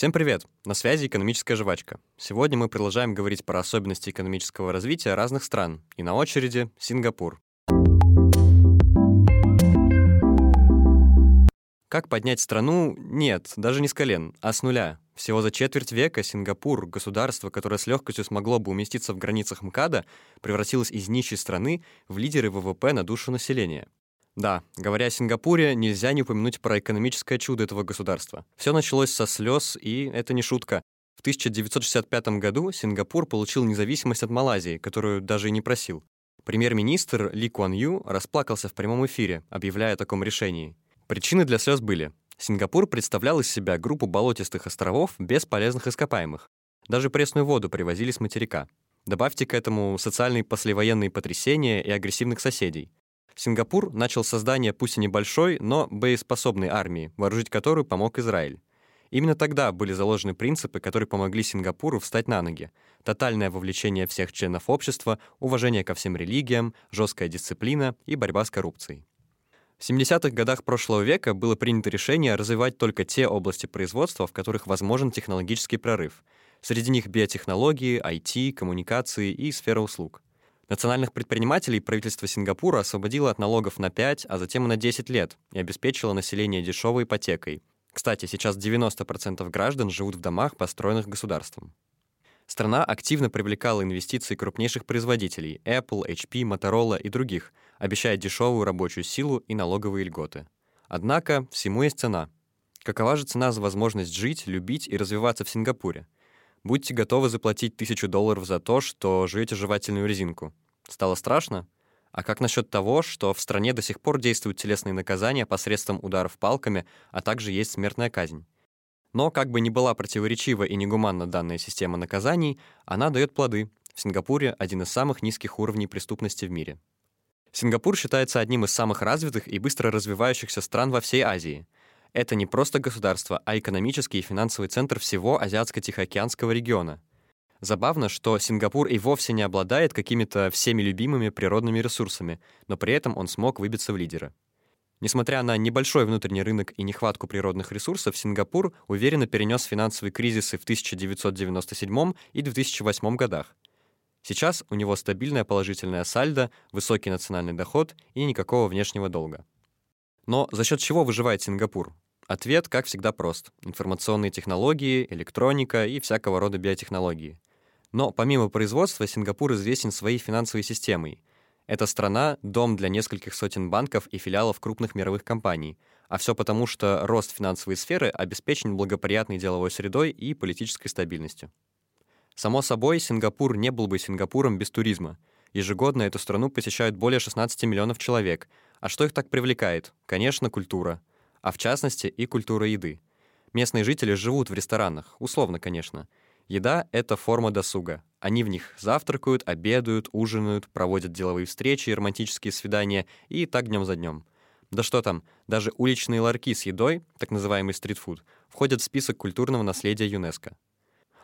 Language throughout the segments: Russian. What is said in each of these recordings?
Всем привет! На связи «Экономическая жвачка». Сегодня мы продолжаем говорить про особенности экономического развития разных стран. И на очереди Сингапур. Как поднять страну? Нет, даже не с колен, а с нуля. Всего за четверть века Сингапур, государство, которое с легкостью смогло бы уместиться в границах МКАДа, превратилось из нищей страны в лидеры ВВП на душу населения. Да, говоря о Сингапуре, нельзя не упомянуть про экономическое чудо этого государства. Все началось со слез, и это не шутка. В 1965 году Сингапур получил независимость от Малайзии, которую даже и не просил. Премьер-министр Ли Куан Ю расплакался в прямом эфире, объявляя о таком решении. Причины для слез были. Сингапур представлял из себя группу болотистых островов без полезных ископаемых. Даже пресную воду привозили с материка. Добавьте к этому социальные послевоенные потрясения и агрессивных соседей. Сингапур начал создание пусть и небольшой, но боеспособной армии, вооружить которую помог Израиль. Именно тогда были заложены принципы, которые помогли Сингапуру встать на ноги. Тотальное вовлечение всех членов общества, уважение ко всем религиям, жесткая дисциплина и борьба с коррупцией. В 70-х годах прошлого века было принято решение развивать только те области производства, в которых возможен технологический прорыв. Среди них биотехнологии, IT, коммуникации и сфера услуг. Национальных предпринимателей правительство Сингапура освободило от налогов на 5, а затем и на 10 лет и обеспечило население дешевой ипотекой. Кстати, сейчас 90% граждан живут в домах, построенных государством. Страна активно привлекала инвестиции крупнейших производителей Apple, HP, Motorola и других, обещая дешевую рабочую силу и налоговые льготы. Однако всему есть цена. Какова же цена за возможность жить, любить и развиваться в Сингапуре? Будьте готовы заплатить тысячу долларов за то, что жуете жевательную резинку. Стало страшно? А как насчет того, что в стране до сих пор действуют телесные наказания посредством ударов палками, а также есть смертная казнь? Но как бы ни была противоречива и негуманна данная система наказаний, она дает плоды. В Сингапуре один из самых низких уровней преступности в мире. Сингапур считается одним из самых развитых и быстро развивающихся стран во всей Азии. Это не просто государство, а экономический и финансовый центр всего Азиатско-Тихоокеанского региона. Забавно, что Сингапур и вовсе не обладает какими-то всеми любимыми природными ресурсами, но при этом он смог выбиться в лидеры. Несмотря на небольшой внутренний рынок и нехватку природных ресурсов, Сингапур уверенно перенес финансовые кризисы в 1997 и 2008 годах. Сейчас у него стабильная положительная сальдо, высокий национальный доход и никакого внешнего долга. Но за счет чего выживает Сингапур? Ответ, как всегда, прост. Информационные технологии, электроника и всякого рода биотехнологии. Но помимо производства, Сингапур известен своей финансовой системой — эта страна — дом для нескольких сотен банков и филиалов крупных мировых компаний. А все потому, что рост финансовой сферы обеспечен благоприятной деловой средой и политической стабильностью. Само собой, Сингапур не был бы Сингапуром без туризма. Ежегодно эту страну посещают более 16 миллионов человек. А что их так привлекает? Конечно, культура. А в частности и культура еды. Местные жители живут в ресторанах, условно, конечно — Еда — это форма досуга. Они в них завтракают, обедают, ужинают, проводят деловые встречи и романтические свидания, и так днем за днем. Да что там, даже уличные ларьки с едой, так называемый стритфуд, входят в список культурного наследия ЮНЕСКО.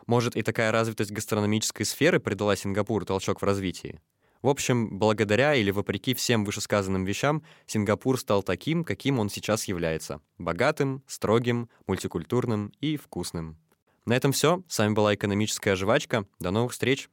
Может, и такая развитость гастрономической сферы придала Сингапуру толчок в развитии? В общем, благодаря или вопреки всем вышесказанным вещам, Сингапур стал таким, каким он сейчас является. Богатым, строгим, мультикультурным и вкусным. На этом все. С вами была экономическая жвачка. До новых встреч.